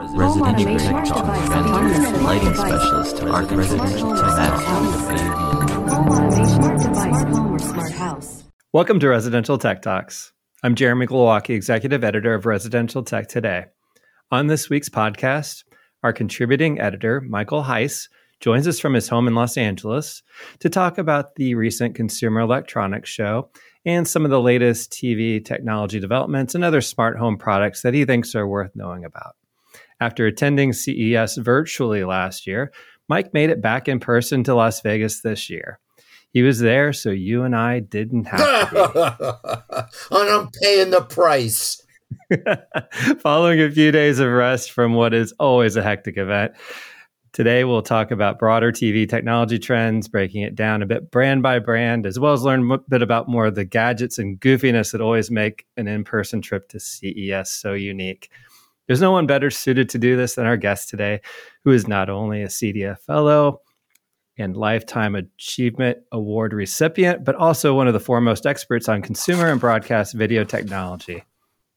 Residential tech talk, lighting specialist, art residential tech Welcome to Residential Tech Talks. I'm Jeremy Glowacki, Executive Editor of Residential Tech Today. On this week's podcast, our contributing editor, Michael Heiss, joins us from his home in Los Angeles to talk about the recent Consumer Electronics Show and some of the latest TV technology developments and other smart home products that he thinks are worth knowing about. After attending CES virtually last year, Mike made it back in person to Las Vegas this year. He was there, so you and I didn't have to. and I'm paying the price. Following a few days of rest from what is always a hectic event, today we'll talk about broader TV technology trends, breaking it down a bit brand by brand, as well as learn a bit about more of the gadgets and goofiness that always make an in person trip to CES so unique. There's no one better suited to do this than our guest today, who is not only a CEDIA fellow and Lifetime Achievement Award recipient, but also one of the foremost experts on consumer and broadcast video technology.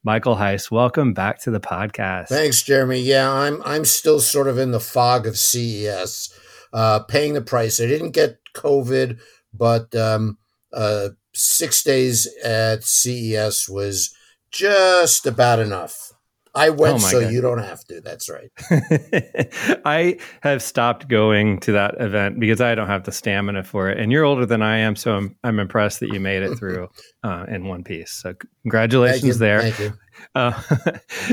Michael Heiss, welcome back to the podcast. Thanks, Jeremy. Yeah, I'm I'm still sort of in the fog of CES, uh, paying the price. I didn't get COVID, but um, uh, six days at CES was just about enough. I went oh so God. you don't have to. That's right. I have stopped going to that event because I don't have the stamina for it. And you're older than I am, so I'm I'm impressed that you made it through uh, in one piece. So congratulations there. Thank you. Uh,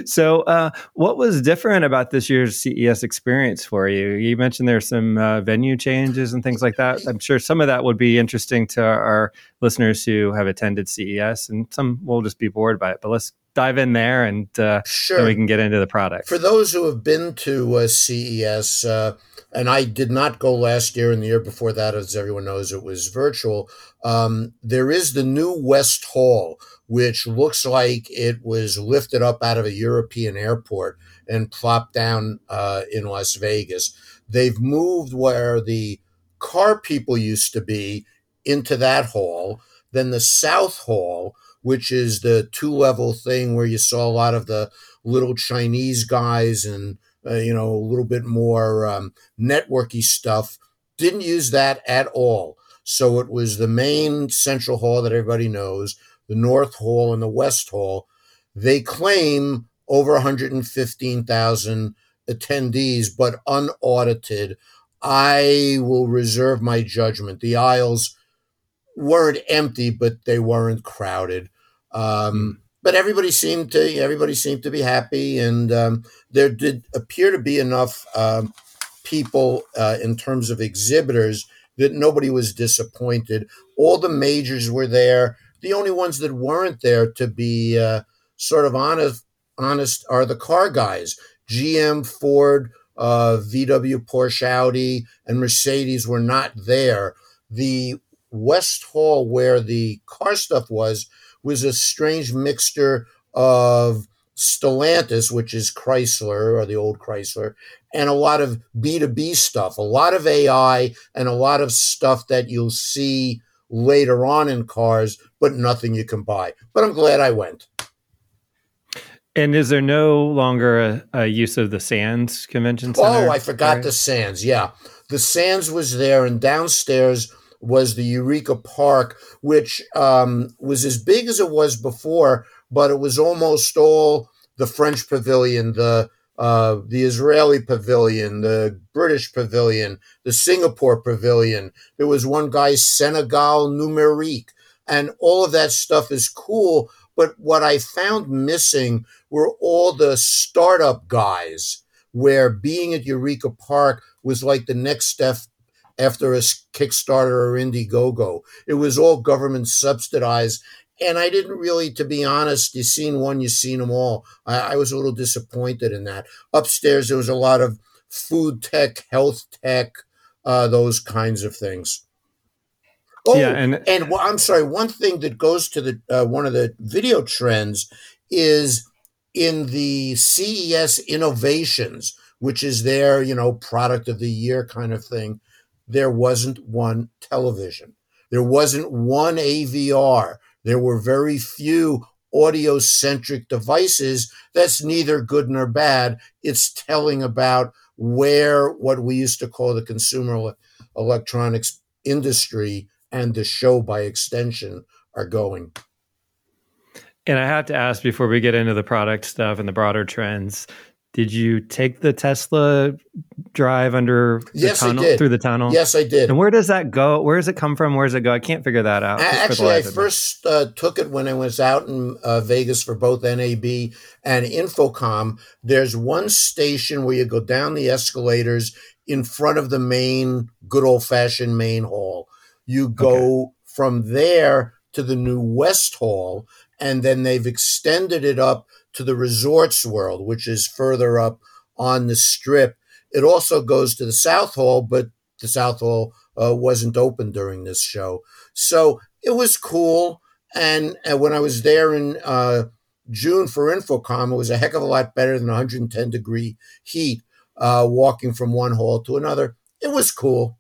so, uh, what was different about this year's CES experience for you? You mentioned there's some uh, venue changes and things like that. I'm sure some of that would be interesting to our listeners who have attended CES, and some will just be bored by it. But let's dive in there, and uh, sure. then we can get into the product. For those who have been to uh, CES, uh, and I did not go last year and the year before that, as everyone knows, it was virtual. Um, there is the new West Hall which looks like it was lifted up out of a European airport and plopped down uh, in Las Vegas. They've moved where the car people used to be into that hall. Then the South Hall, which is the two level thing where you saw a lot of the little Chinese guys and uh, you know a little bit more um, networky stuff, didn't use that at all. So it was the main central hall that everybody knows the North Hall and the West Hall, they claim over 115,000 attendees, but unaudited. I will reserve my judgment. The aisles weren't empty, but they weren't crowded. Um, hmm. but everybody seemed to everybody seemed to be happy, and um, there did appear to be enough um, people uh, in terms of exhibitors that nobody was disappointed. All the majors were there the only ones that weren't there to be uh, sort of honest, honest are the car guys. GM, Ford, uh, VW, Porsche, Audi, and Mercedes were not there. The West Hall, where the car stuff was, was a strange mixture of Stellantis, which is Chrysler or the old Chrysler, and a lot of B2B stuff, a lot of AI, and a lot of stuff that you'll see later on in cars, but nothing you can buy. But I'm glad I went. And is there no longer a, a use of the Sands Convention oh, Center? Oh, I forgot right? the Sands. Yeah. The Sands was there, and downstairs was the Eureka Park, which um, was as big as it was before, but it was almost all the French Pavilion, the uh, the Israeli pavilion, the British pavilion, the Singapore pavilion. There was one guy, Senegal Numerique, and all of that stuff is cool. But what I found missing were all the startup guys, where being at Eureka Park was like the next step after a Kickstarter or Indiegogo. It was all government subsidized and I didn't really, to be honest, you've seen one, you've seen them all. I, I, was a little disappointed in that. Upstairs, there was a lot of food tech, health tech, uh, those kinds of things. Oh, yeah, and, and well, I'm sorry. One thing that goes to the uh, one of the video trends is in the CES innovations, which is their you know product of the year kind of thing. There wasn't one television. There wasn't one AVR. There were very few audio centric devices, that's neither good nor bad. It's telling about where what we used to call the consumer electronics industry and the show by extension are going. And I have to ask before we get into the product stuff and the broader trends, did you take the Tesla drive under the yes, tunnel I through the tunnel? Yes, I did. And where does that go? Where does it come from? Where does it go? I can't figure that out. Actually, I first uh, took it when I was out in uh, Vegas for both NAB and InfoComm. There's one station where you go down the escalators in front of the main, good old fashioned main hall. You go okay. from there to the new West Hall, and then they've extended it up to the Resorts World, which is further up on the strip. It also goes to the South Hall, but the South Hall uh, wasn't open during this show. So it was cool. And, and when I was there in uh, June for InfoComm, it was a heck of a lot better than 110 degree heat uh, walking from one hall to another. It was cool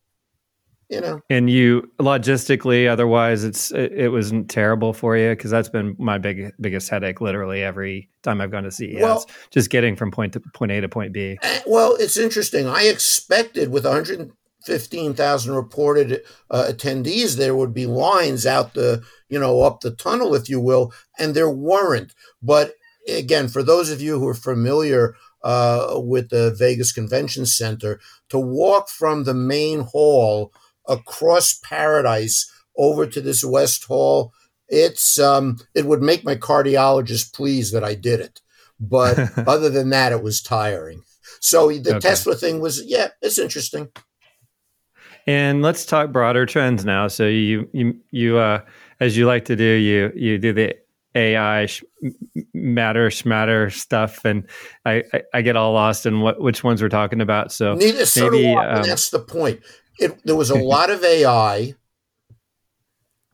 you know. And you logistically, otherwise, it's it, it wasn't terrible for you because that's been my big biggest headache. Literally every time I've gone to CES, well, just getting from point to point A to point B. Eh, well, it's interesting. I expected with 115,000 reported uh, attendees, there would be lines out the you know up the tunnel, if you will, and there weren't. But again, for those of you who are familiar uh, with the Vegas Convention Center, to walk from the main hall across paradise over to this West Hall. It's um, it would make my cardiologist pleased that I did it, but other than that, it was tiring. So the okay. Tesla thing was yeah, it's interesting. And let's talk broader trends now. So you you you uh, as you like to do, you you do the AI sh- matter schmatter stuff, and I, I, I get all lost in what which ones we're talking about. So maybe so um, that's the point it, there was a lot of AI.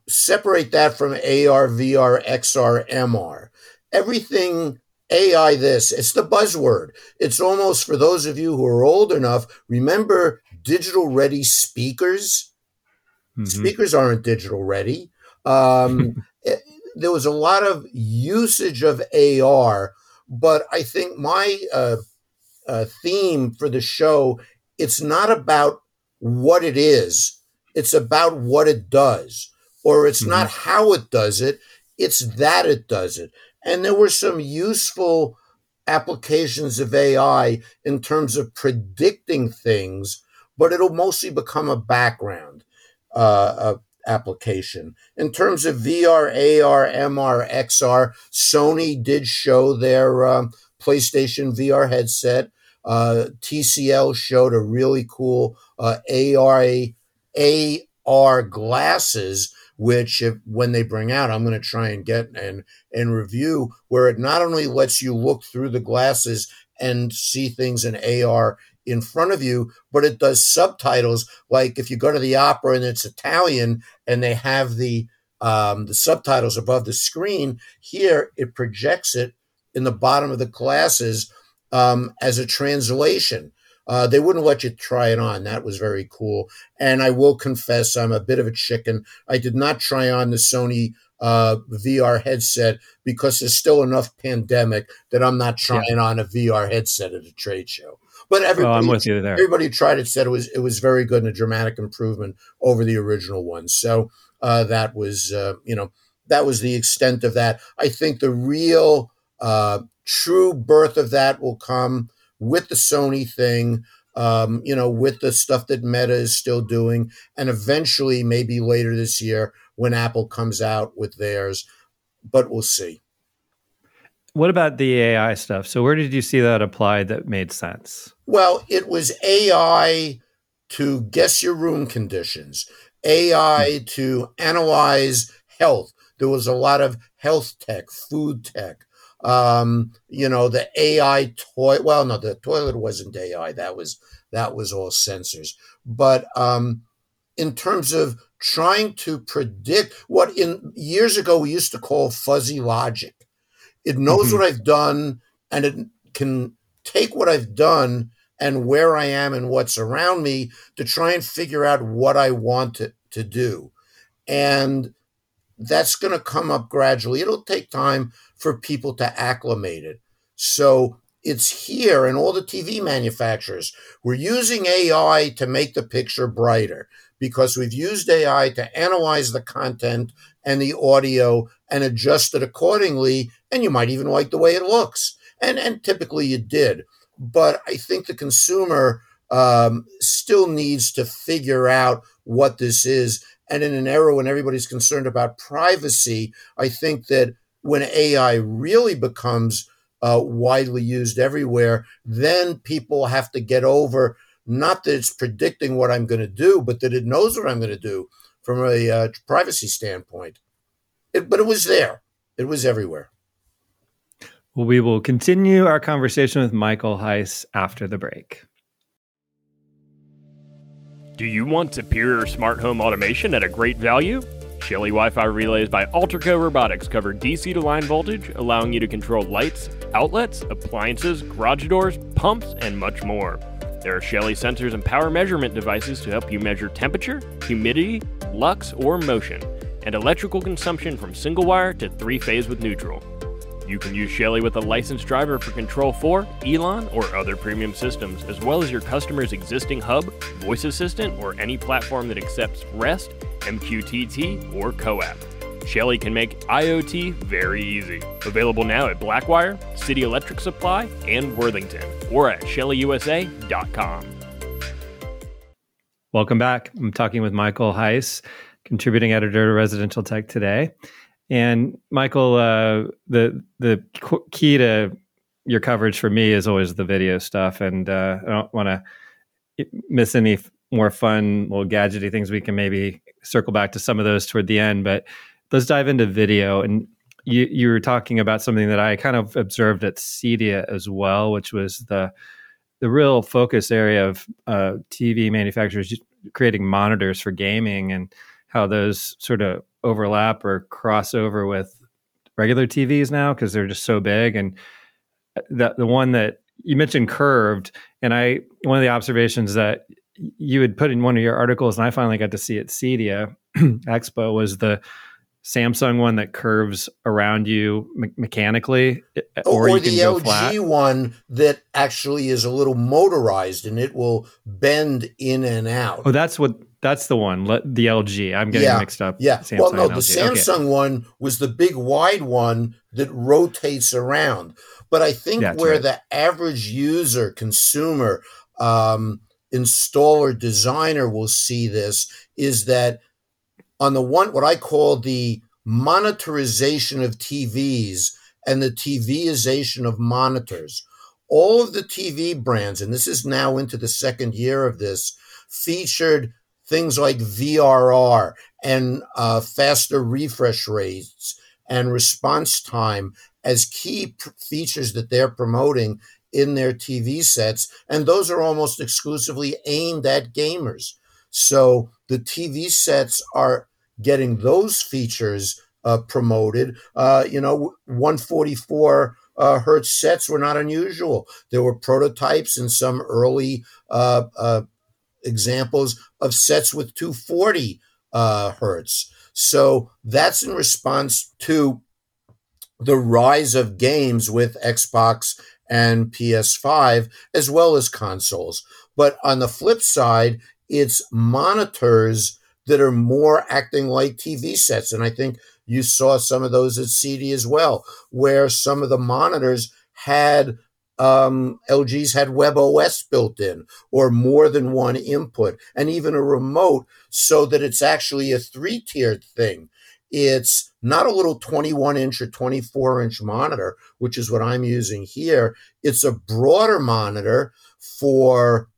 Separate that from AR, VR, XR, MR. Everything AI this, it's the buzzword. It's almost for those of you who are old enough, remember digital ready speakers? Mm-hmm. Speakers aren't digital ready. Um, it, there was a lot of usage of AR, but I think my uh, uh, theme for the show it's not about what it is. It's about what it does, or it's mm-hmm. not how it does it. It's that it does it. And there were some useful applications of AI in terms of predicting things, but it'll mostly become a background uh, application. In terms of VR, AR, MR, XR, Sony did show their um, PlayStation VR headset. Uh, TCL showed a really cool uh, AR AR glasses, which if, when they bring out, I'm going to try and get and and review, where it not only lets you look through the glasses and see things in AR in front of you, but it does subtitles. Like if you go to the opera and it's Italian and they have the um, the subtitles above the screen, here it projects it in the bottom of the glasses um, as a translation. Uh, they wouldn't let you try it on. That was very cool. And I will confess, I'm a bit of a chicken. I did not try on the Sony uh, VR headset because there's still enough pandemic that I'm not trying yeah. on a VR headset at a trade show. But everybody, oh, I'm with you there. Everybody tried it, said it was it was very good and a dramatic improvement over the original one. So uh, that was uh, you know that was the extent of that. I think the real uh, true birth of that will come with the Sony thing, um, you know, with the stuff that Meta is still doing, and eventually, maybe later this year, when Apple comes out with theirs. But we'll see. What about the AI stuff? So, where did you see that applied that made sense? Well, it was AI to guess your room conditions, AI to analyze health. There was a lot of health tech, food tech, um, you know, the AI toilet. Well, no, the toilet wasn't AI. That was that was all sensors. But um, in terms of trying to predict what in years ago we used to call fuzzy logic, it knows mm-hmm. what I've done and it can take what I've done and where I am and what's around me to try and figure out what I want to, to do. And that's going to come up gradually. It'll take time for people to acclimate it. So it's here, and all the TV manufacturers, we're using AI to make the picture brighter because we've used AI to analyze the content and the audio and adjust it accordingly. And you might even like the way it looks. And, and typically you did. But I think the consumer um, still needs to figure out what this is. And in an era when everybody's concerned about privacy, I think that when AI really becomes uh, widely used everywhere, then people have to get over not that it's predicting what I'm going to do, but that it knows what I'm going to do from a uh, privacy standpoint. It, but it was there, it was everywhere. Well, we will continue our conversation with Michael Heiss after the break. Do you want superior smart home automation at a great value? Shelly Wi Fi relays by Alterco Robotics cover DC to line voltage, allowing you to control lights, outlets, appliances, garage doors, pumps, and much more. There are Shelly sensors and power measurement devices to help you measure temperature, humidity, lux, or motion, and electrical consumption from single wire to three phase with neutral. You can use Shelly with a licensed driver for Control 4, Elan, or other premium systems, as well as your customer's existing hub, voice assistant, or any platform that accepts REST, MQTT, or CoAP. Shelly can make IoT very easy. Available now at Blackwire, City Electric Supply, and Worthington, or at shellyusa.com. Welcome back. I'm talking with Michael Heiss, contributing editor to Residential Tech today. And Michael, uh, the the key to your coverage for me is always the video stuff, and uh, I don't want to miss any more fun little gadgety things. We can maybe circle back to some of those toward the end, but let's dive into video. And you you were talking about something that I kind of observed at CEDIA as well, which was the the real focus area of uh, TV manufacturers creating monitors for gaming and how those sort of overlap or cross over with regular TVs now because they're just so big. And uh, the the one that you mentioned curved, and I one of the observations that you had put in one of your articles, and I finally got to see at CEDIA Expo was the Samsung one that curves around you me- mechanically, or, or the LG flat. one that actually is a little motorized and it will bend in and out. Oh, that's what that's the one. Let the LG. I'm getting yeah, mixed up. Yeah. Samsung well, no, the Samsung okay. one was the big wide one that rotates around. But I think that's where right. the average user, consumer, um, installer, designer will see this is that on the one, what I call the monitorization of TVs and the TVization of monitors. All of the TV brands, and this is now into the second year of this, featured things like VRR and uh, faster refresh rates and response time as key features that they're promoting in their TV sets. And those are almost exclusively aimed at gamers. So the TV sets are getting those features uh, promoted. Uh, you know, 144 uh, hertz sets were not unusual. There were prototypes and some early uh, uh, examples of sets with 240 uh, hertz. So that's in response to the rise of games with Xbox and PS5, as well as consoles. But on the flip side, it's monitors that are more acting like TV sets. And I think you saw some of those at CEDIA as well, where some of the monitors had um, LG's had WebOS built in or more than one input and even a remote so that it's actually a three tiered thing. It's not a little 21 inch or 24 inch monitor, which is what I'm using here. It's a broader monitor for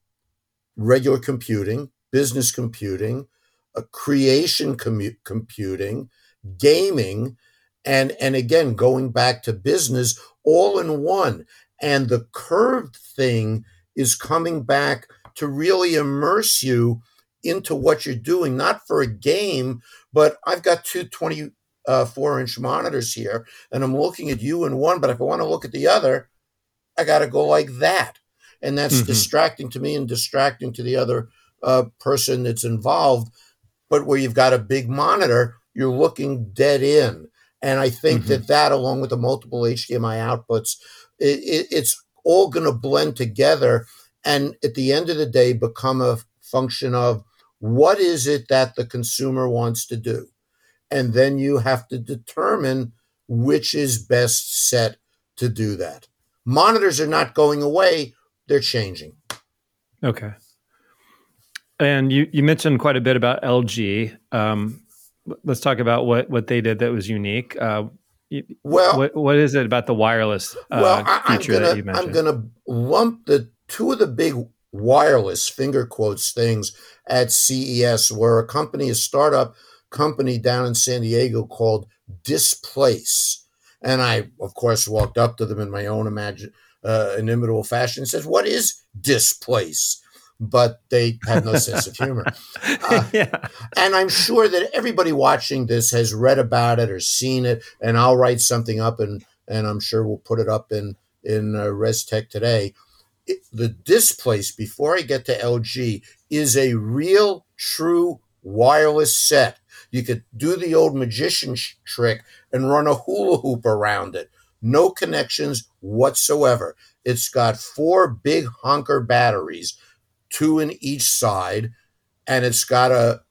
regular computing, business computing, a creation commu- computing, gaming, and, and again, going back to business all in one. And the curved thing is coming back to really immerse you into what you're doing, not for a game, but I've got two 24 uh, inch monitors here and I'm looking at you in one, but if I want to look at the other, I got to go like that. And that's mm-hmm. distracting to me and distracting to the other uh, person that's involved. But where you've got a big monitor, you're looking dead in. And I think mm-hmm. that that, along with the multiple HDMI outputs, it, it, it's all going to blend together and at the end of the day become a function of what is it that the consumer wants to do? And then you have to determine which is best set to do that. Monitors are not going away they're changing. Okay. And you, you mentioned quite a bit about lg um, let's talk about what, what they did that was unique. Uh, well, what, what is it about the wireless uh, well, I, feature gonna, that you mentioned? I'm going to lump the two of the big wireless finger quotes things at CES where a company, a startup company down in San Diego called Displace. And I, of course, walked up to them in my own imagine, uh, inimitable fashion and said, What is Displace? But they have no sense of humor. Uh, yeah. And I'm sure that everybody watching this has read about it or seen it. And I'll write something up and, and I'm sure we'll put it up in, in uh, ResTech today the Displace before I get to LG is a real true wireless set. You could do the old magician sh- trick and run a hula hoop around it. No connections whatsoever. It's got four big honker batteries, two in each side, and it's got a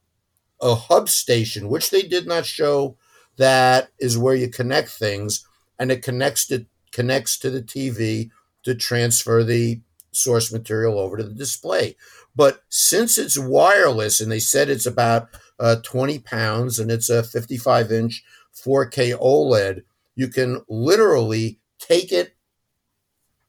a hub station, which they did not show. That is where you connect things, and it connects to connects to the TV to transfer the source material over to the display. But since it's wireless, and they said it's about uh, 20 pounds and it's a 55 inch 4K OLED, you can literally take it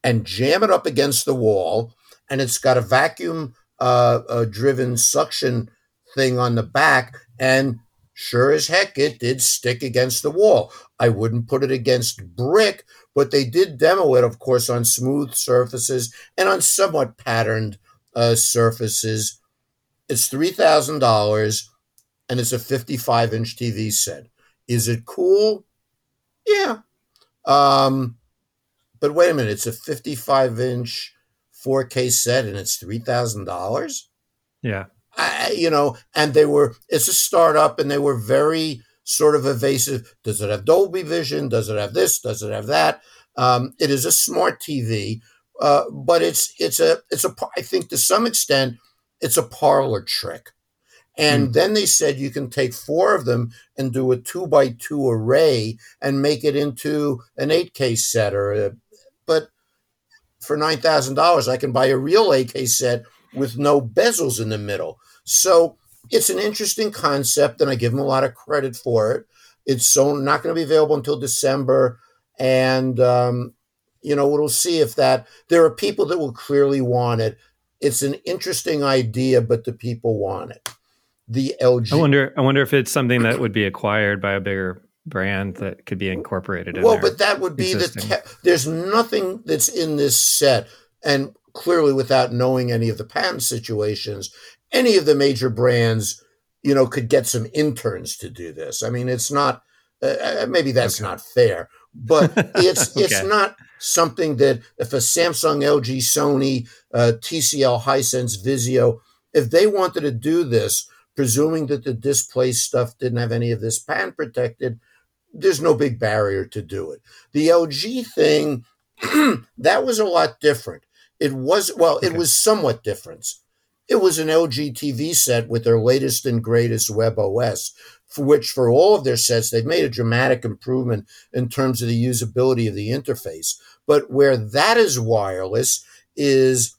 and jam it up against the wall. And it's got a vacuum uh, uh, driven suction thing on the back. And sure as heck, it did stick against the wall. I wouldn't put it against brick but they did demo it, of course, on smooth surfaces and on somewhat patterned uh, surfaces. It's $3,000 and it's a 55 inch TV set. Is it cool? Yeah. Um, but wait a minute, it's a 55 inch 4K set and it's $3,000? Yeah. I, you know, and they were, it's a startup and they were very sort of evasive. Does it have Dolby Vision? Does it have this? Does it have that? Um, it is a smart TV, uh, but it's it's a it's a I think to some extent it's a parlor trick. And mm. then they said you can take four of them and do a two by two array and make it into an 8K set or a, for nine thousand dollars I can buy a real 8K set with no bezels in the middle. So it's an interesting concept, and I give them a lot of credit for it. It's so not going to be available until December, and um, you know we'll see if that. There are people that will clearly want it. It's an interesting idea, but the people want it. The LG. I wonder. I wonder if it's something that would be acquired by a bigger brand that could be incorporated in well but that would be existing. the te- there's nothing that's in this set and clearly without knowing any of the patent situations any of the major brands, you know, could get some interns to do this. I mean, it's not uh, uh maybe that's okay. not fair, but it's okay. it's not something that if a Samsung, LG, Sony, uh, TCL, Hisense, Vizio, if they wanted to do this, presuming that the display stuff didn't have any of this patent protected, there's no big barrier to do it. The LG thing, that was a lot different. It was well, okay. it was somewhat different. It was an LG TV set with their latest and greatest web OS, for which, for all of their sets, they've made a dramatic improvement in terms of the usability of the interface. But where that is wireless is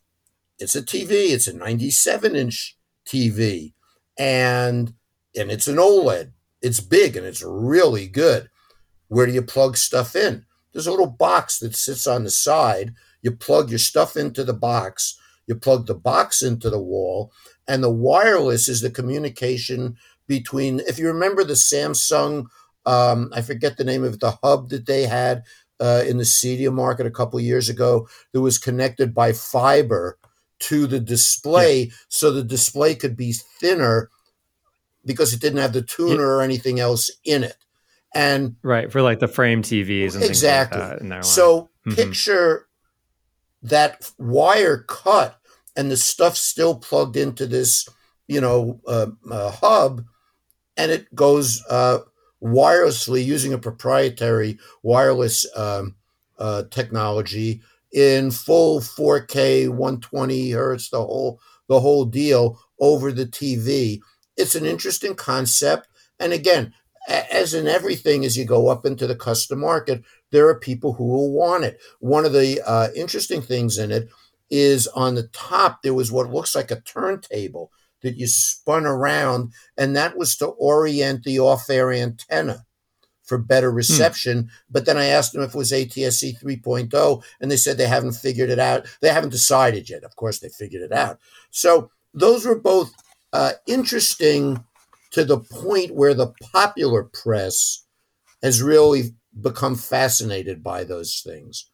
it's a TV, it's a 97 inch TV, and and it's an OLED. It's big and it's really good. Where do you plug stuff in? There's a little box that sits on the side. You plug your stuff into the box you plug the box into the wall, and the wireless is the communication between. If you remember the Samsung, um, I forget the name of the hub that they had uh, in the Cedia market a couple years ago, that was connected by fiber to the display, yeah. so the display could be thinner because it didn't have the tuner or anything else in it. And right for like the frame TVs and exactly. Like so mm-hmm. picture that wire cut and the stuff still plugged into this, you know, uh, uh, hub, and it goes uh, wirelessly using a proprietary wireless um, uh, technology in full 4K, 120 hertz, the whole the whole deal over the TV. It's an interesting concept, and again, as in everything, as you go up into the custom market, there are people who will want it. One of the uh, interesting things in it is on the top there was what looks like a turntable that you spun around, and that was to orient the off-air antenna for better hmm. reception. Hmm. But then I asked them if it was ATSC 3.0, and they said they haven't figured it out. They haven't decided yet. Of course, they figured it out. So those were both uh, interesting to the point where the popular press has really become fascinated by those things.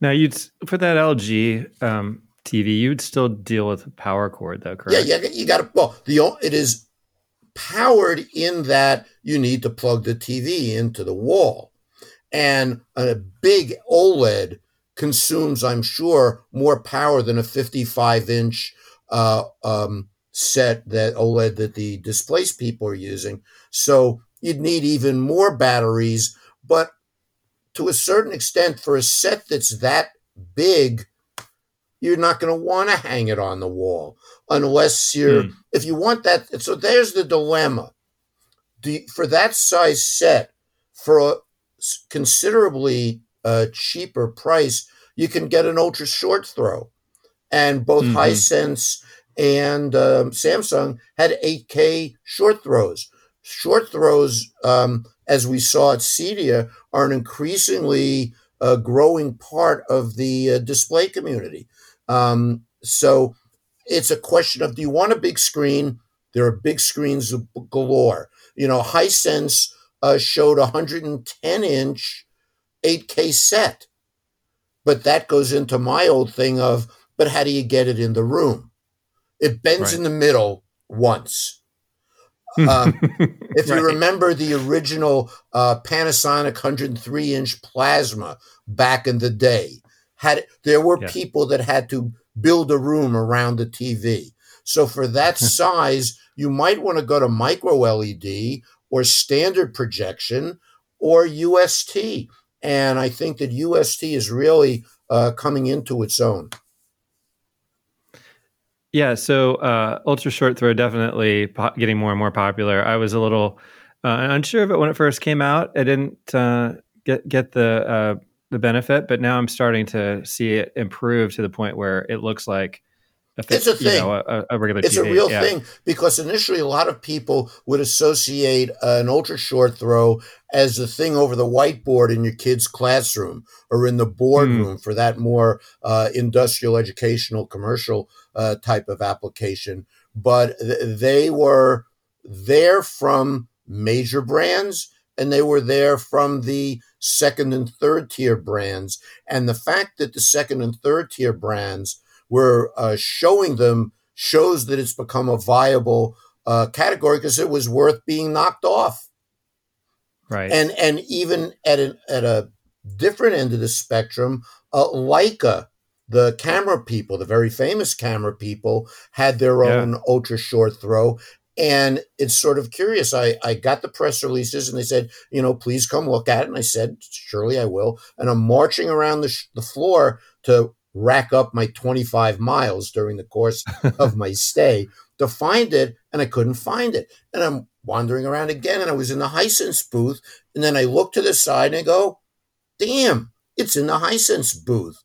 Now, you'd for that LG um, TV, you'd still deal with a power cord, though, correct? Yeah, yeah, you got to. Well, the it is powered in that you need to plug the TV into the wall, and a big OLED consumes, I'm sure, more power than a 55 inch uh, um, set that OLED that the displaced people are using. So you'd need even more batteries, but to a certain extent, for a set that's that big, you're not going to want to hang it on the wall unless you're, mm. if you want that. So there's the dilemma. You, for that size set, for a considerably uh, cheaper price, you can get an ultra short throw. And both mm-hmm. Hisense and um, Samsung had 8K short throws. Short throws, um, as we saw at CEDIA, are an increasingly uh, growing part of the uh, display community. Um, so it's a question of do you want a big screen? There are big screens galore. You know, Hisense uh, showed a 110 inch 8K set. But that goes into my old thing of, but how do you get it in the room? It bends right. in the middle once. Um, if right. you remember the original uh, Panasonic 103 inch plasma back in the day, had there were yeah. people that had to build a room around the TV. So for that size, you might want to go to micro LED or standard projection or UST. And I think that UST is really uh, coming into its own. Yeah, so uh, ultra short throw definitely po- getting more and more popular. I was a little uh, unsure of it when it first came out. I didn't uh, get get the uh, the benefit, but now I'm starting to see it improve to the point where it looks like it's a thing. You know, a, a, regular it's TV. a real yeah. thing because initially a lot of people would associate an ultra short throw as the thing over the whiteboard in your kid's classroom or in the boardroom mm. for that more uh, industrial, educational, commercial uh, type of application. But th- they were there from major brands and they were there from the second and third tier brands. And the fact that the second and third tier brands we're uh, showing them shows that it's become a viable uh, category because it was worth being knocked off. Right. And and even at an at a different end of the spectrum, uh, Leica, the camera people, the very famous camera people, had their own yeah. ultra short throw. And it's sort of curious. I, I got the press releases and they said, you know, please come look at it. And I said, surely I will. And I'm marching around the, sh- the floor to rack up my 25 miles during the course of my stay to find it, and I couldn't find it. And I'm wandering around again, and I was in the Hisense booth, and then I look to the side and I go, damn, it's in the Hisense booth.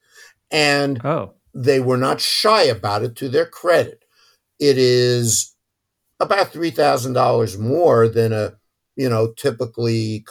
And oh. they were not shy about it to their credit. It is about $3,000 more than a, you know, typically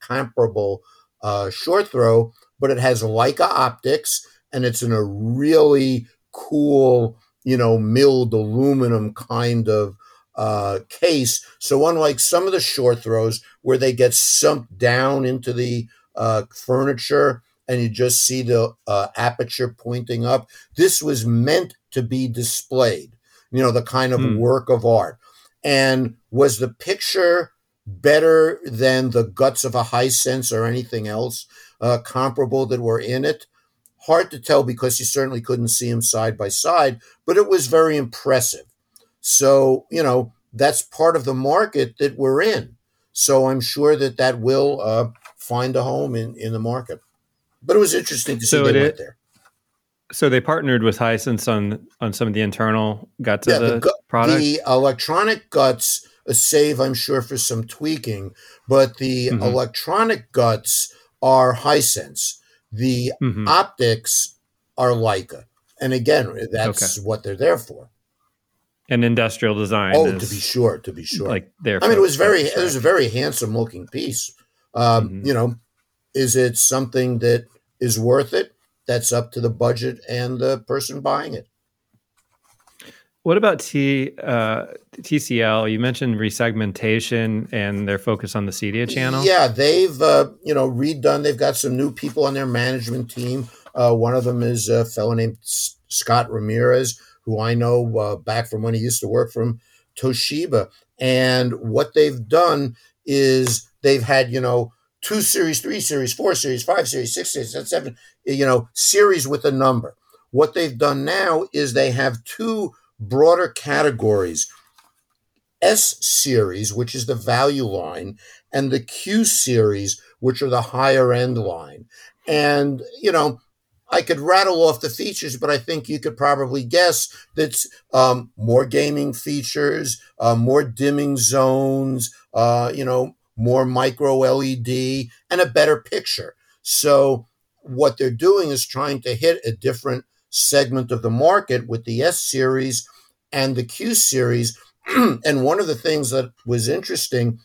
comparable uh, short throw, but it has Leica optics and it's in a really cool, you know, milled aluminum kind of uh, case. So unlike some of the short throws where they get sunk down into the uh, furniture and you just see the uh, aperture pointing up, this was meant to be displayed. You know, the kind of hmm. work of art. And was the picture better than the guts of a Hisense or anything else uh, comparable that were in it? Hard to tell because you certainly couldn't see them side by side, but it was very impressive. So, you know, that's part of the market that we're in. So I'm sure that that will uh, find a home in, in the market. But it was interesting to see so they went there. So they partnered with Hisense on on some of the internal guts yeah, of the, the product. The electronic guts a save, I'm sure, for some tweaking, but the mm-hmm. electronic guts are Hisense. The mm-hmm. optics are Leica, and again, that's okay. what they're there for. And industrial design. Oh, to be sure, to be sure. Like there. I mean, it was very. It was a very handsome looking piece. Um, mm-hmm. You know, is it something that is worth it? That's up to the budget and the person buying it. What about T uh, TCL? You mentioned resegmentation and their focus on the CEDIA channel. Yeah, they've uh, you know redone. They've got some new people on their management team. Uh, one of them is a fellow named S- Scott Ramirez, who I know uh, back from when he used to work from Toshiba. And what they've done is they've had you know two series, three series, four series, five series, six series, seven, you know, series with a number. What they've done now is they have two broader categories S series, which is the value line, and the Q series, which are the higher end line. And, you know, I could rattle off the features, but I think you could probably guess that's um, more gaming features, uh, more dimming zones, uh, you know, more micro LED, and a better picture. So, what they're doing is trying to hit a different segment of the market with the S series and the Q series. and one of the things that was interesting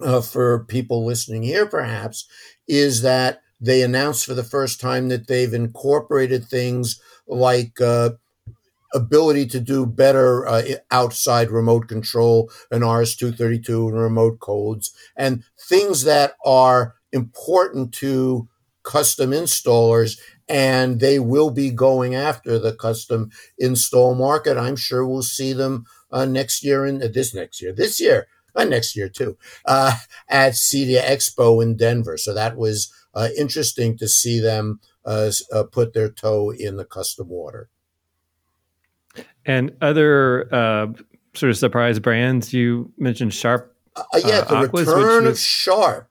uh, for people listening here, perhaps, is that they announced for the first time that they've incorporated things like uh, ability to do better uh, outside remote control and RS-232 and remote codes and things that are important to custom installers and they will be going after the custom install market. I'm sure we'll see them uh, next year and uh, this next year, this year, uh, next year too, uh, at CEDIA Expo in Denver. So that was uh, interesting to see them uh, put their toe in the custom water. And other sort of surprise brands, you mentioned Sharp. yeah, the Aquos, return of Sharp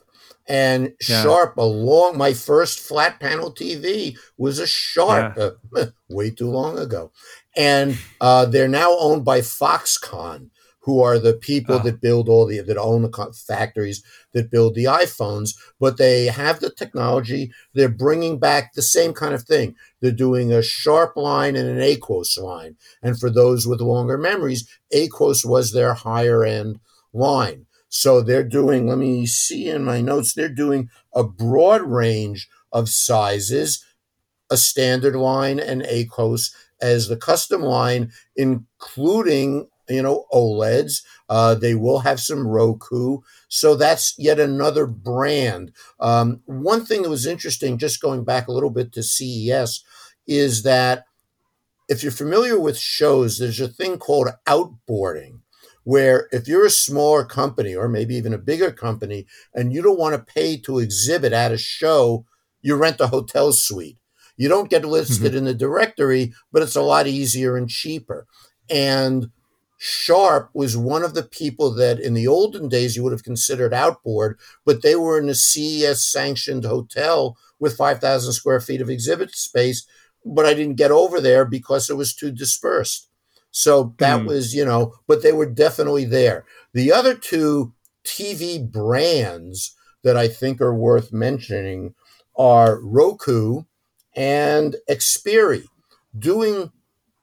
and yeah. Sharp along my first flat panel TV was a Sharp yeah. uh, way too long ago, and uh, they're now owned by Foxconn, who are the people oh. that build all the that own the factories that build the iPhones. But they have the technology. They're bringing back the same kind of thing. They're doing a Sharp line and an Aquos line, and for those with longer memories, Aquos was their higher end line. So they're doing, let me see in my notes, they're doing a broad range of sizes, a standard line and Aquos as the custom line, including you know OLEDs. Uh, they will have some Roku, so that's yet another brand. Um, one thing that was interesting, just going back a little bit to CES, is that if you're familiar with shows, there's a thing called outboarding where if you're a smaller company or maybe even a bigger company and you don't want to pay to exhibit at a show, you rent a hotel suite. You don't get listed mm-hmm. in the directory, but it's a lot easier and cheaper. And Sharp was one of the people that in the olden days you would have considered outboard, but they were in a CES sanctioned hotel with 5,000 square feet of exhibit space. But I didn't get over there because it was too dispersed. So that mm. was, you know, but they were definitely there. The other two TV brands that I think are worth mentioning are Roku and Xperi, doing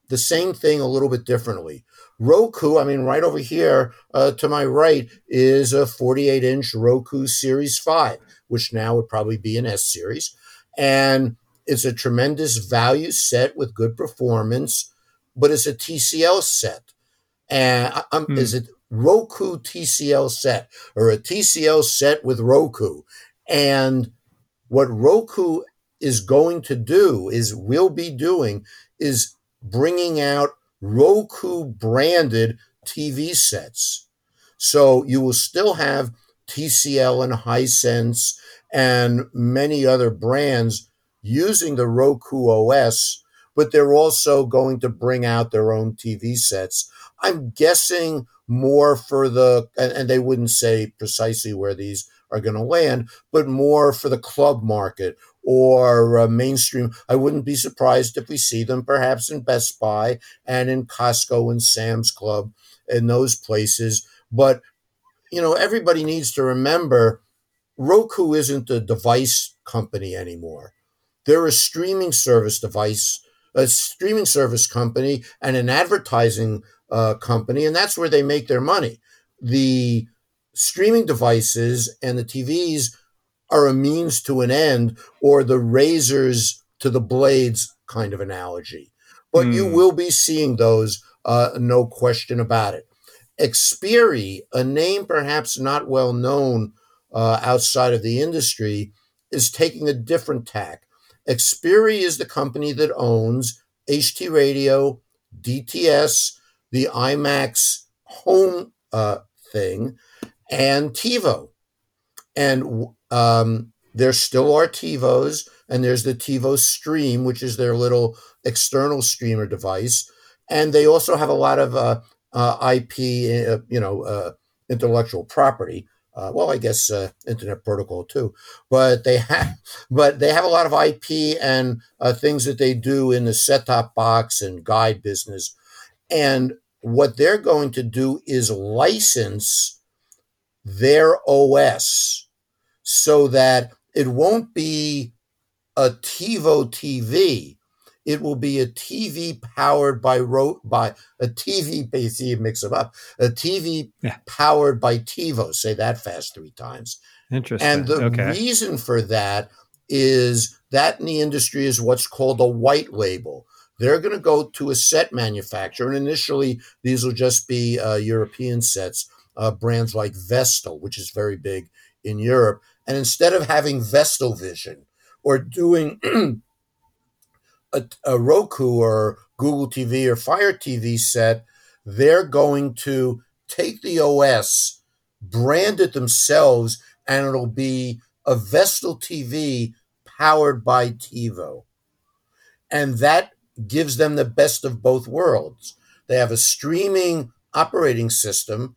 the same thing a little bit differently. Roku, I mean, right over here uh, to my right is a 48 inch Roku Series 5, which now would probably be an S series. And it's a tremendous value set with good performance but it's a TCL set. And um, hmm. is it Roku TCL set or a TCL set with Roku? And what Roku is going to do is will be doing is bringing out Roku branded TV sets. So you will still have TCL and Hisense and many other brands using the Roku OS but they're also going to bring out their own TV sets. I'm guessing more for the, and, and they wouldn't say precisely where these are going to land, but more for the club market or uh, mainstream. I wouldn't be surprised if we see them perhaps in Best Buy and in Costco and Sam's Club and those places. But, you know, everybody needs to remember Roku isn't a device company anymore. They're a streaming service device, a streaming service company, and an advertising uh, company, and that's where they make their money. The streaming devices and the TVs are a means to an end, or the razors to the blades kind of analogy. But mm. you hmm. will be seeing those, uh, no question about it. Xperi, a name perhaps not well known uh, outside of the industry is taking a different tack. Xperi is the company that owns HD Radio, DTS, the IMAX home uh, thing, and TiVo. And um, there still are TiVos, and there's the TiVo Stream, which is their little external streamer device. And they also have a lot of uh, uh, IP, uh, you know, uh, intellectual property. Uh, well, I guess uh, Internet Protocol too, but they have, but they have a lot of IP and things that they do in the set-top box and guide business, and what they're going to do is license their OS so that it won't be a TiVo TV it will be a TV powered by ro- by a TV basically mix them up a TV yeah. powered by TiVo. Say that fast three times. Interesting. And the okay. reason for that is that in the industry is what's called a white label. They're going to go to a set manufacturer, and initially these will just be uh, European sets, uh, brands like Vestel, which is very big in Europe. And instead of having Vestel Vision or doing a, a Roku or Google TV or Fire TV set, they're going to take the OS, brand it themselves, and it'll be a Vestel TV powered by TiVo. And that gives them the best of both worlds. They have a streaming operating system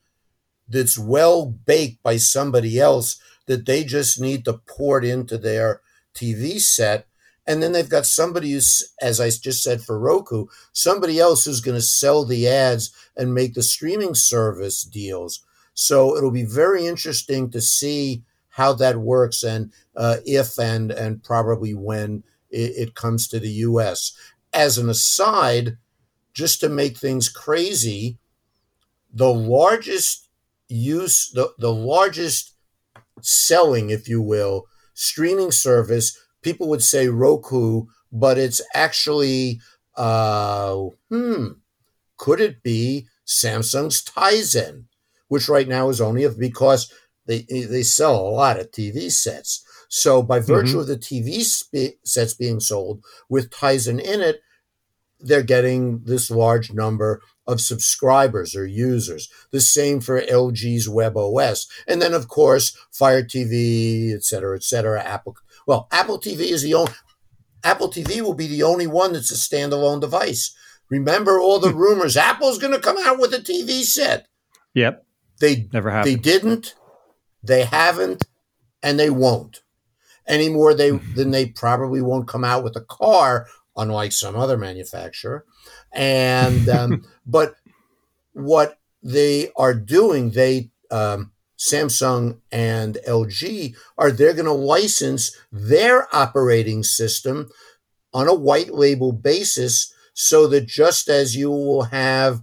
that's well baked by somebody else that they just need to port into their TV set and then they've got somebody who's, as I just said for Roku, somebody else who's going to sell the ads and make the streaming service deals. So it'll be very interesting to see how that works and uh, if and and probably when it, it comes to the U.S. As an aside, just to make things crazy, the largest use, the, the largest selling, if you will, streaming service people would say Roku, but it's actually, uh, hmm, could it be Samsung's Tizen, which right now is only because they they sell a lot of TV sets. So by virtue mm-hmm. of the TV sp- sets being sold with Tizen in it, they're getting this large number of subscribers or users. The same for LG's WebOS. And then, of course, Fire TV, et cetera, et cetera, Apple. Well, Apple TV is the only, Apple TV will be the only one that's a standalone device. Remember all the hmm. rumors Apple's going to come out with a TV set. Yep. They never happened. They didn't. They haven't, and they won't anymore. They then they probably won't come out with a car unlike some other manufacturer. And um, but what they are doing, they um, Samsung and LG are they're going to license their operating system on a white label basis, so that just as you will have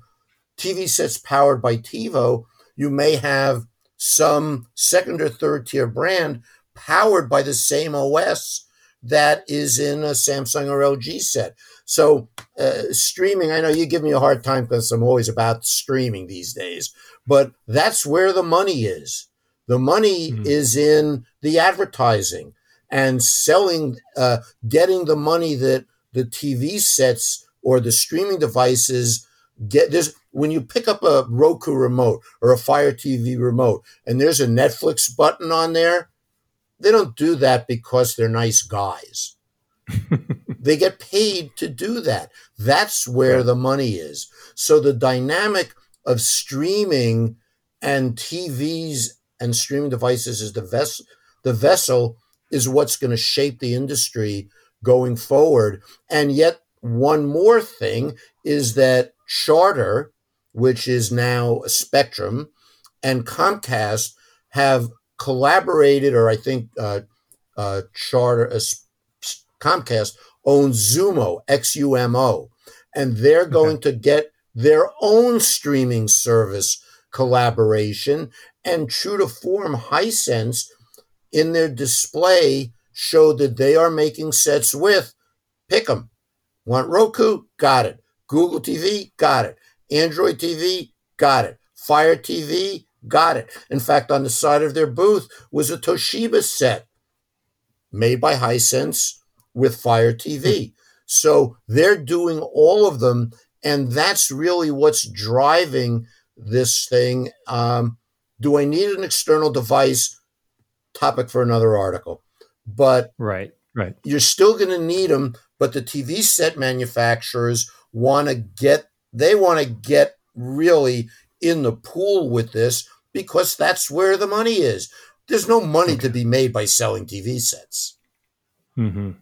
TV sets powered by TiVo, you may have some second or third tier brand powered by the same OS that is in a Samsung or LG set. So, uh, streaming, I know you give me a hard time because I'm always about streaming these days, but that's where the money is. The money mm-hmm. is in the advertising and selling, uh, getting the money that the TV sets or the streaming devices get. There's when you pick up a Roku remote or a Fire TV remote and there's a Netflix button on there, they don't do that because they're nice guys. they get paid to do that. That's where the money is. So the dynamic of streaming and TVs and streaming devices is the vessel. The vessel is what's going to shape the industry going forward. And yet, one more thing is that Charter, which is now Spectrum, and Comcast have collaborated, or I think uh, uh, Charter, uh, Comcast owns Xumo, X U M O, and they're going to get their own streaming service collaboration. And true to form, Hisense in their display showed that they are making sets with pick 'em. Want Roku? Got it. Google TV? Got it. Android TV? Got it. Fire TV? Got it. In fact, on the side of their booth was a Toshiba set made by Hisense with Fire TV. So they're doing all of them, and that's really what's driving this thing. Um, do I need an external device? Topic for another article. But Right. Right. you're still going to need them but the tv set manufacturers want to get they want to get really in the pool with this because that's where the money is. There's no money to be made by selling tv sets. Hmm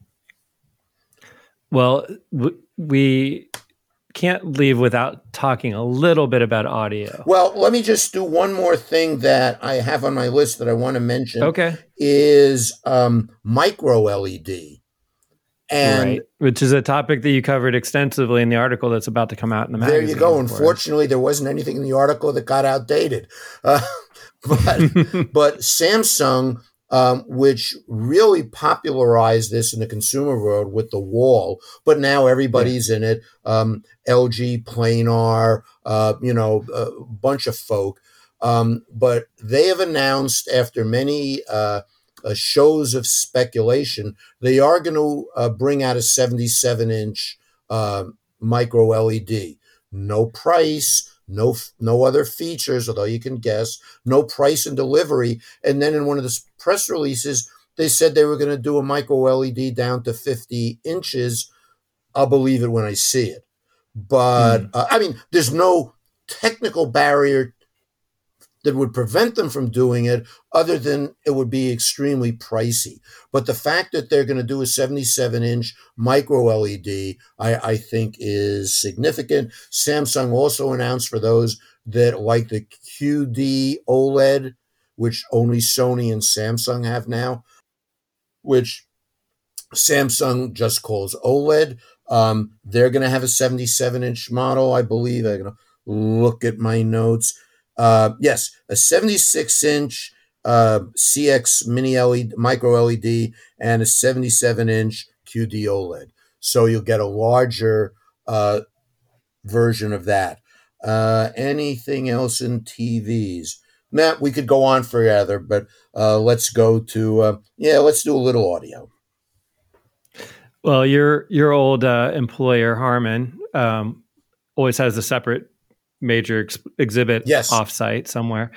Well, w- we can't leave without talking a little bit about audio. well let me just do one more thing that i have on my list that i want to mention Okay. is um, micro led and right. Which is a topic that you covered extensively in the article that's about to come out in the magazine. there you go unfortunately there wasn't anything in the article that got outdated uh, but but Samsung, um, which really popularized this in the consumer world with the wall, but now everybody's in it. Um, LG, Planar, uh, you know, a bunch of folk. Um, but they have announced after many uh, uh, shows of speculation, they are going to uh, bring out a 77 inch uh, micro LED. No price, no no other features, although you can guess. No price and delivery. And then in one of the press releases, they said they were going to do a micro LED down to 50 inches. I'll believe it when I see it. But uh, I mean, there's no technical barrier that would prevent them from doing it other than it would be extremely pricey. But the fact that they're going to do a 77 inch micro LED, I, I think is significant. Samsung also announced for those that like the QD OLED, which only Sony and Samsung have now, which Samsung just calls OLED. Um, they're going to have a 77 inch model, I believe. I'm going to look at my notes. Uh, yes, a 76 inch uh, CX mini LED, micro LED, and a 77 inch QD OLED. So you'll get a larger uh, version of that. Uh, anything else in TVs? Matt, we could go on forever, but uh, let's go to uh, yeah, let's do a little audio. Well, your your old uh, employer Harman um, always has a separate major ex- exhibit Yes. offsite somewhere.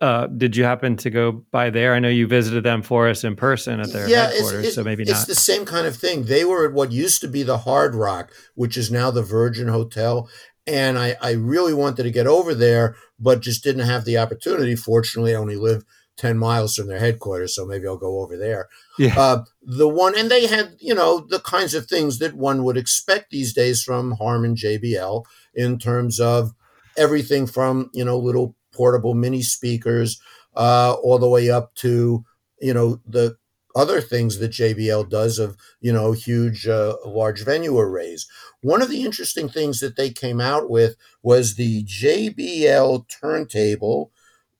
Uh, did you happen to go by there? I know you visited them for us in person at their headquarters, it's, so maybe it's not. the same kind of thing. They were at what used to be the Hard Rock, which is now the Virgin Hotel. And I, I really wanted to get over there, but just didn't have the opportunity. Fortunately, I only live 10 miles from their headquarters, so maybe I'll go over there. Yeah. Uh, the one, and they had, you know, the kinds of things that one would expect these days from Harman JBL in terms of everything from, you know, little portable mini speakers uh, all the way up to, you know, the other things that JBL does of, you know, huge, uh, large venue arrays. One of the interesting things that they came out with was the JBL turntable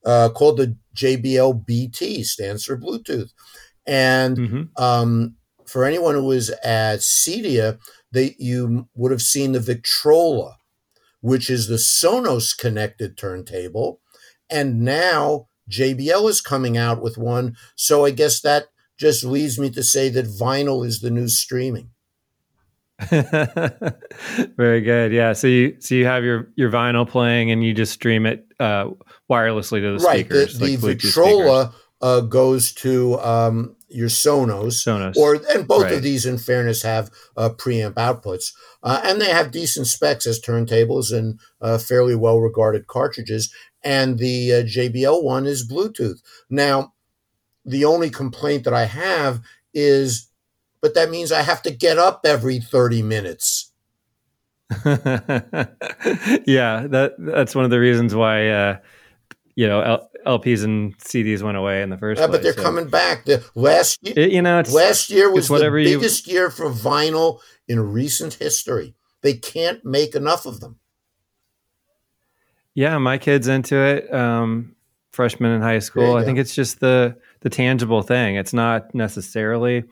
uh, called the JBL BT, stands for Bluetooth. And Mhm. um, for anyone who was at CEDIA, they you would have seen the Victrola, which is the Sonos connected turntable, and now JBL is coming out with one. So I guess that just leads me to say that vinyl is the new streaming. Very good. Yeah. So you so you have your your vinyl playing and you just stream it uh, wirelessly to the right, the, speakers. the like Bluetooth Victrola uh, goes to um, your Sonos, Sonos. or and both Right. of these, in fairness, have uh, preamp outputs, uh, and they have decent specs as turntables and uh, fairly well regarded cartridges. And the uh, JBL one is Bluetooth. Now, the only complaint that I have is, but that means I have to get up every thirty minutes. yeah, that that's one of the reasons why uh, you know L- LPs and CDs went away in the first Uh, place. but they're So coming back. The last year, it- you know, it's last year was the whatever you- biggest year for vinyl in recent history. They can't make enough of them. yeah, my kid's into it. Um, freshman in high school. I go. think it's just the the tangible thing. It's not necessarily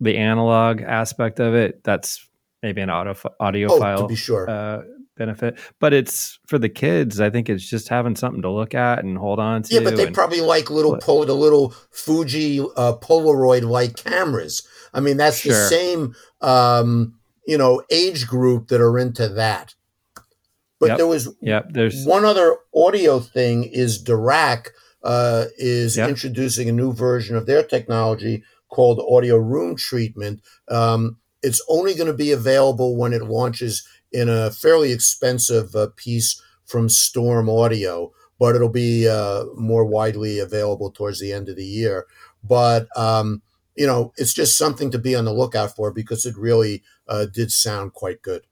the analog aspect of it. That's maybe an audio Oh, audiophile to be sure. uh, benefit, but it's for the kids. I think it's just having something to look at and hold on to. yeah, but they and- probably like little pol- the little Fuji uh, Polaroid like cameras. I mean, that's the same um, you know age group that are into that. But Yep. there was Yep, there's One other audio thing is Dirac uh, is Yeah. introducing a new version of their technology called audio room treatment. Um, it's only going to be available when it launches in a fairly expensive uh, piece from Storm Audio, but it'll be uh, more widely available towards the end of the year. But um, you know, it's just something to be on the lookout for because it really uh, did sound quite good.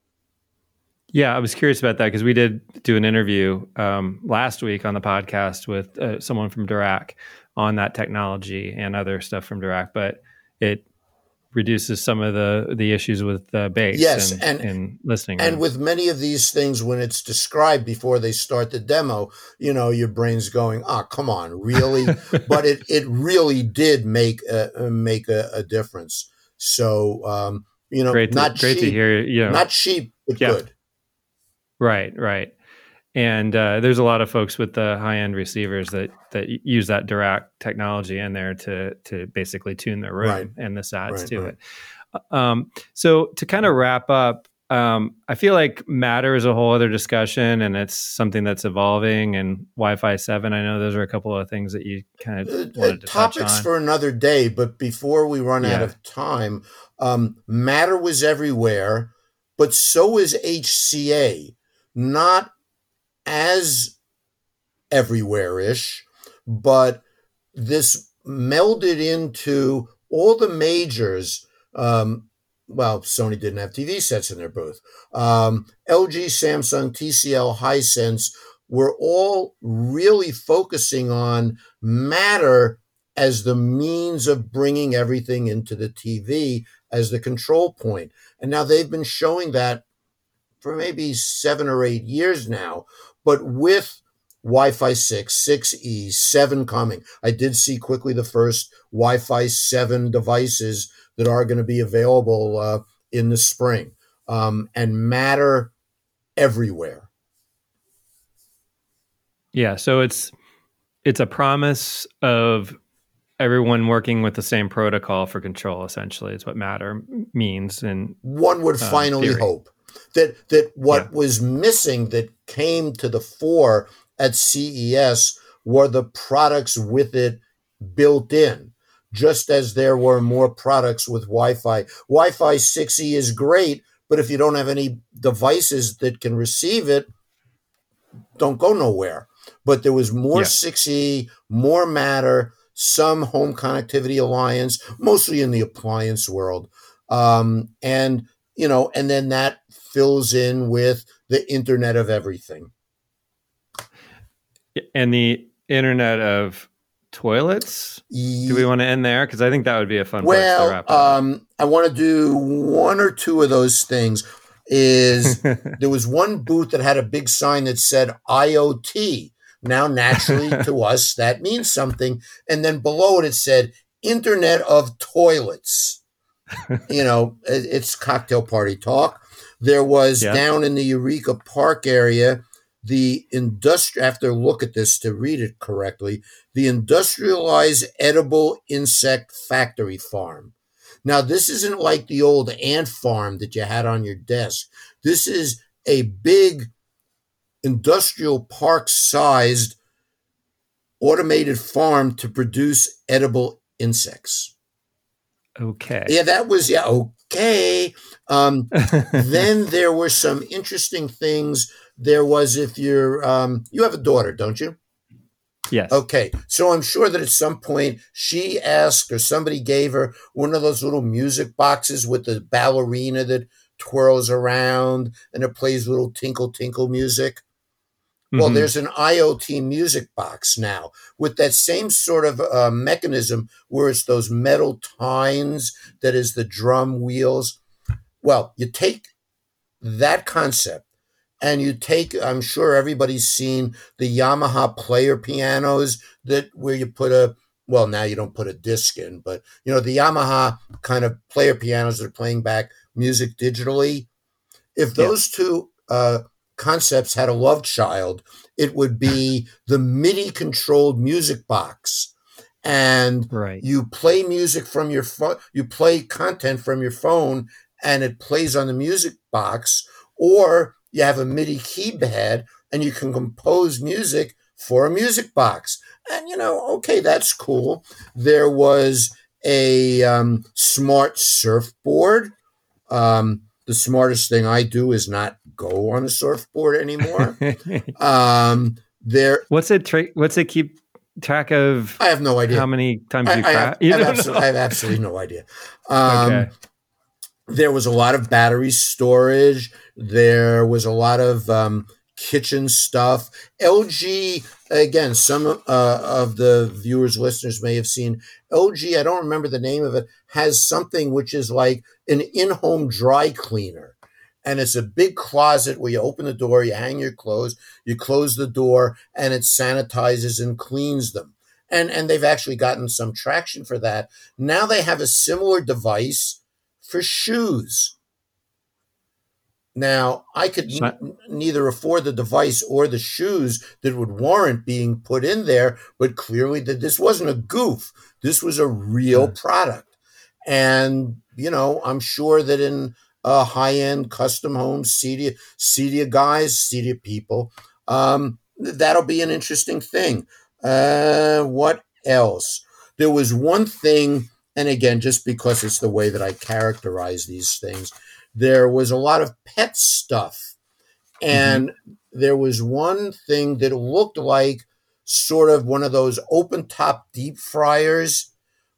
Yeah, I was curious about that because we did do an interview um, last week on the podcast with uh, someone from Dirac on that technology and other stuff from Dirac, but it reduces some of the the issues with uh, bass Yes, and, and- and listening. And with many of these things, when it's described before they start the demo, you know, your brain's going, "Ah, come on, really?" but it it really did make a, make a, a difference. So, um, you know, great to, not great cheap, to hear. You know, not cheap, but Yeah. good. Right, right. And uh, there's a lot of folks with the high end receivers that that use that Dirac technology in there to to basically tune their room, Right. and this adds Right, to right. it. Um, so to kind of wrap up, um, I feel like Matter is a whole other discussion, and it's something that's evolving. And Wi-Fi seven, I know those are a couple of things that you kind of Uh, uh, wanted to topics for another day, but before we run out of time, um, matter was everywhere, but so is HCA. Not as everywhere ish, but this melded into all the majors. Um, well, Sony didn't have TV sets in their booth. Um, LG, Samsung, TCL, Hisense were all really focusing on matter as the means of bringing everything into the TV as the control point. And now they've been showing that for maybe seven or eight years now, but with Wi Fi 6, 6E, 7 coming. I did see quickly the first Wi Fi 7 devices that are going to be available uh, in the spring um, and matter everywhere. Yeah, so it's it's a promise of everyone working with the same protocol for control. Essentially, is what Matter means. And one would uh, finally theory. hope that that what Yeah. was missing that came to the fore at CES were the products with it built in just as there were more products with Wi-Fi Wi-Fi 6E is great but if you don't have any devices that can receive it don't go nowhere but there was more Yeah. 6E more matter some home connectivity alliance mostly in the appliance world um, and you know, and then that fills in with the Internet of Everything. and the Internet of toilets. Do we want to end there? Because I think that would be a fun place to well, wrap up. um, I want to do one or two of those things. Is there was one booth that had a big sign that said IoT. Now, naturally, to us, that means something. And then below it, it said Internet of Toilets. you know, it's cocktail party talk. There was Yeah. down in the Eureka Park area, the industrial. After look at this to read it correctly. The industrialized edible insect factory farm. Now, this isn't like the old ant farm that you had on your desk. This is a big industrial park sized automated farm to produce edible insects. okay. Yeah, that was yeah okay. Um, then there were some interesting things. There was if you're um, you have a daughter, don't you? Yes. Okay, so I'm sure that at some point she asked or somebody gave her one of those little music boxes with the ballerina that twirls around and it plays little tinkle tinkle music. Well, Mhm. there's an IoT music box now with that same sort of uh, mechanism where it's those metal tines that is the drum wheels. Well, you take that concept and you take, I'm sure everybody's seen the Yamaha player pianos that where you put a, well, now you don't put a disc in, but you know, the Yamaha kind of player pianos that are playing back music digitally. If Yeah. those two uh, concepts had a love child, it would be the MIDI controlled music box. And right. you play music from your phone, you play content from your phone, and it plays on the music box, or you have a MIDI keypad and you can compose music for a music box. And you know, okay, that's cool. There was a um, smart surfboard. Um, the smartest thing I do is not go on a surfboard anymore. um, there, what's it? Tra- what's it keep track of? I have no idea. How many times I, you I crash? have, I, You have don't absolutely. I have absolutely no idea. Um, okay. There was a lot of battery storage. There was a lot of um, kitchen stuff. LG, again, some uh, of the viewers, listeners may have seen LG, I don't remember the name of it, has something which is like an in home dry cleaner. And it's a big closet where you open the door, you hang your clothes, you close the door, and it sanitizes and cleans them. And, and they've actually gotten some traction for that. Now they have a similar device for shoes. Now, I could n- neither afford the device or the shoes that would warrant being put in there, but clearly that this wasn't a goof. This was a real product. And, you know, I'm sure that in uh, high end custom homes, CEDIA, CEDIA guys, CEDIA people, um, that'll be an interesting thing. Uh, what else? There was one thing, and again, just because it's the way that I characterize these things, there was a lot of pet stuff. Mm-hmm. And there was one thing that looked like sort of one of those open top deep fryers.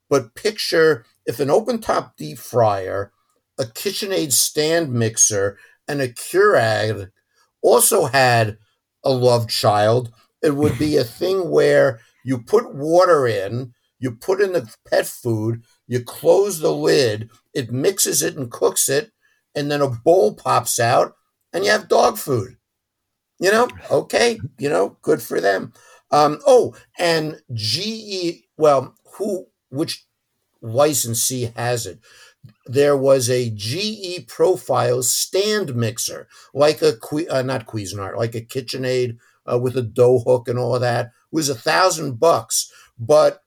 But picture if an open top deep fryer, a KitchenAid stand mixer, and a Keurig also had a love child, it would be a thing where you put water in, you put in the pet food, you close the lid, it mixes it and cooks it, and then a bowl pops out, and you have dog food. You know, okay, you know, good for them. Um, oh, and GE, well, who, which licensee has it? There was a GE Profile stand mixer, like a uh, not Cuisinart, like a KitchenAid uh, with a dough hook and all that. It was a thousand bucks, but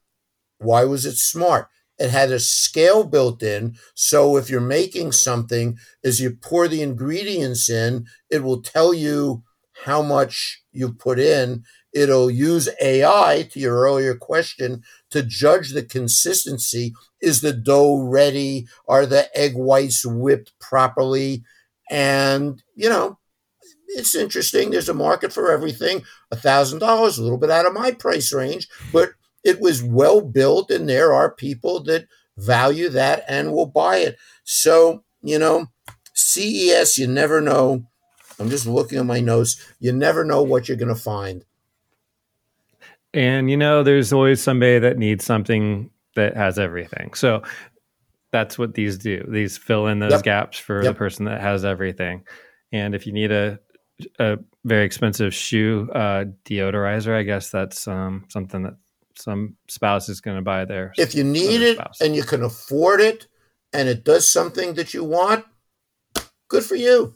why was it smart? It had a scale built in, so if you're making something, as you pour the ingredients in, it will tell you how much you put in. It'll use AI to your earlier question to judge the consistency. Is the dough ready? Are the egg whites whipped properly? And, you know, it's interesting. There's a market for everything. A thousand dollars, a little bit out of my price range, but it was well built, and there are people that value that and will buy it. So, you know, CES, you never know. I'm just looking at my notes. You never know what you're going to find. And you know, there's always somebody that needs something that has everything. So that's what these do. These fill in those Yep. gaps for the person that has everything. And if you need a a very expensive shoe uh, deodorizer, I guess that's um, something that some spouse is going to buy there. If you need it spouse. and you can afford it and it does something that you want, good for you.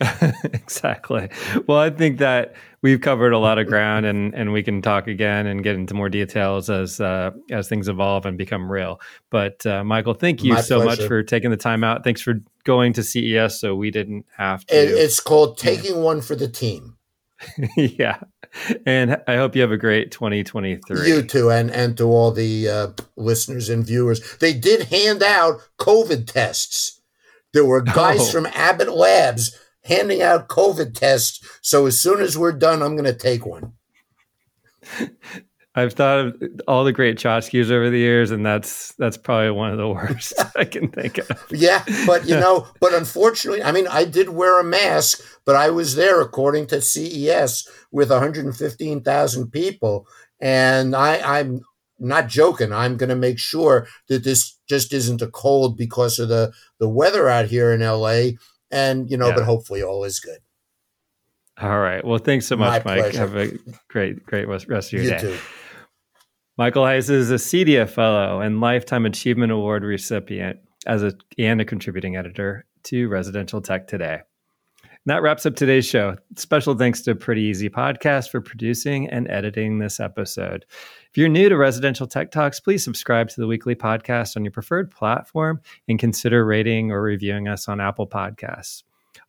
exactly. Well, I think that we've covered a lot of ground, and and we can talk again and get into more details as uh, as things evolve and become real. But uh, Michael, thank you My so much for taking the time out. Thanks for going to CES, so we didn't have to. It, it's called taking one for the team. yeah. And I hope you have a great 2023. You too, and and to all the uh, listeners and viewers. They did hand out COVID tests. There were guys oh. from Abbott Labs handing out COVID tests. So as soon as we're done, I'm going to take one. I've thought of all the great tchotchkes over the years, and that's that's probably one of the worst I can think of. Yeah, but you know, but unfortunately, I mean, I did wear a mask, but I was there according to CES with 115,000 people, and I, I'm not joking. I'm going to make sure that this just isn't a cold because of the the weather out here in LA, and you know, yeah. but hopefully all is good. All right. Well, thanks so much, My Mike. Pleasure. Have a great, great rest of your you day. Too. Michael Heiss is a CEDIA Fellow and Lifetime Achievement Award recipient as a and a contributing editor to Residential Tech Today. And that wraps up today's show. Special thanks to Pretty Easy Podcast for producing and editing this episode. If you're new to Residential Tech Talks, please subscribe to the weekly podcast on your preferred platform and consider rating or reviewing us on Apple Podcasts.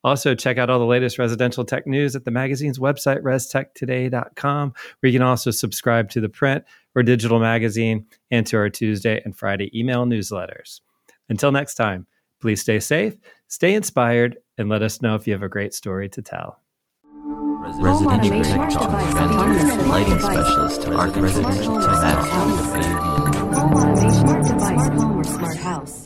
Also, check out all the latest residential tech news at the magazine's website, restechtoday.com, where you can also subscribe to the print or digital magazine and to our Tuesday and Friday email newsletters. Until next time, please stay safe, stay inspired, and let us know if you have a great story to tell. Residential lighting specialist, residential smart home or smart house.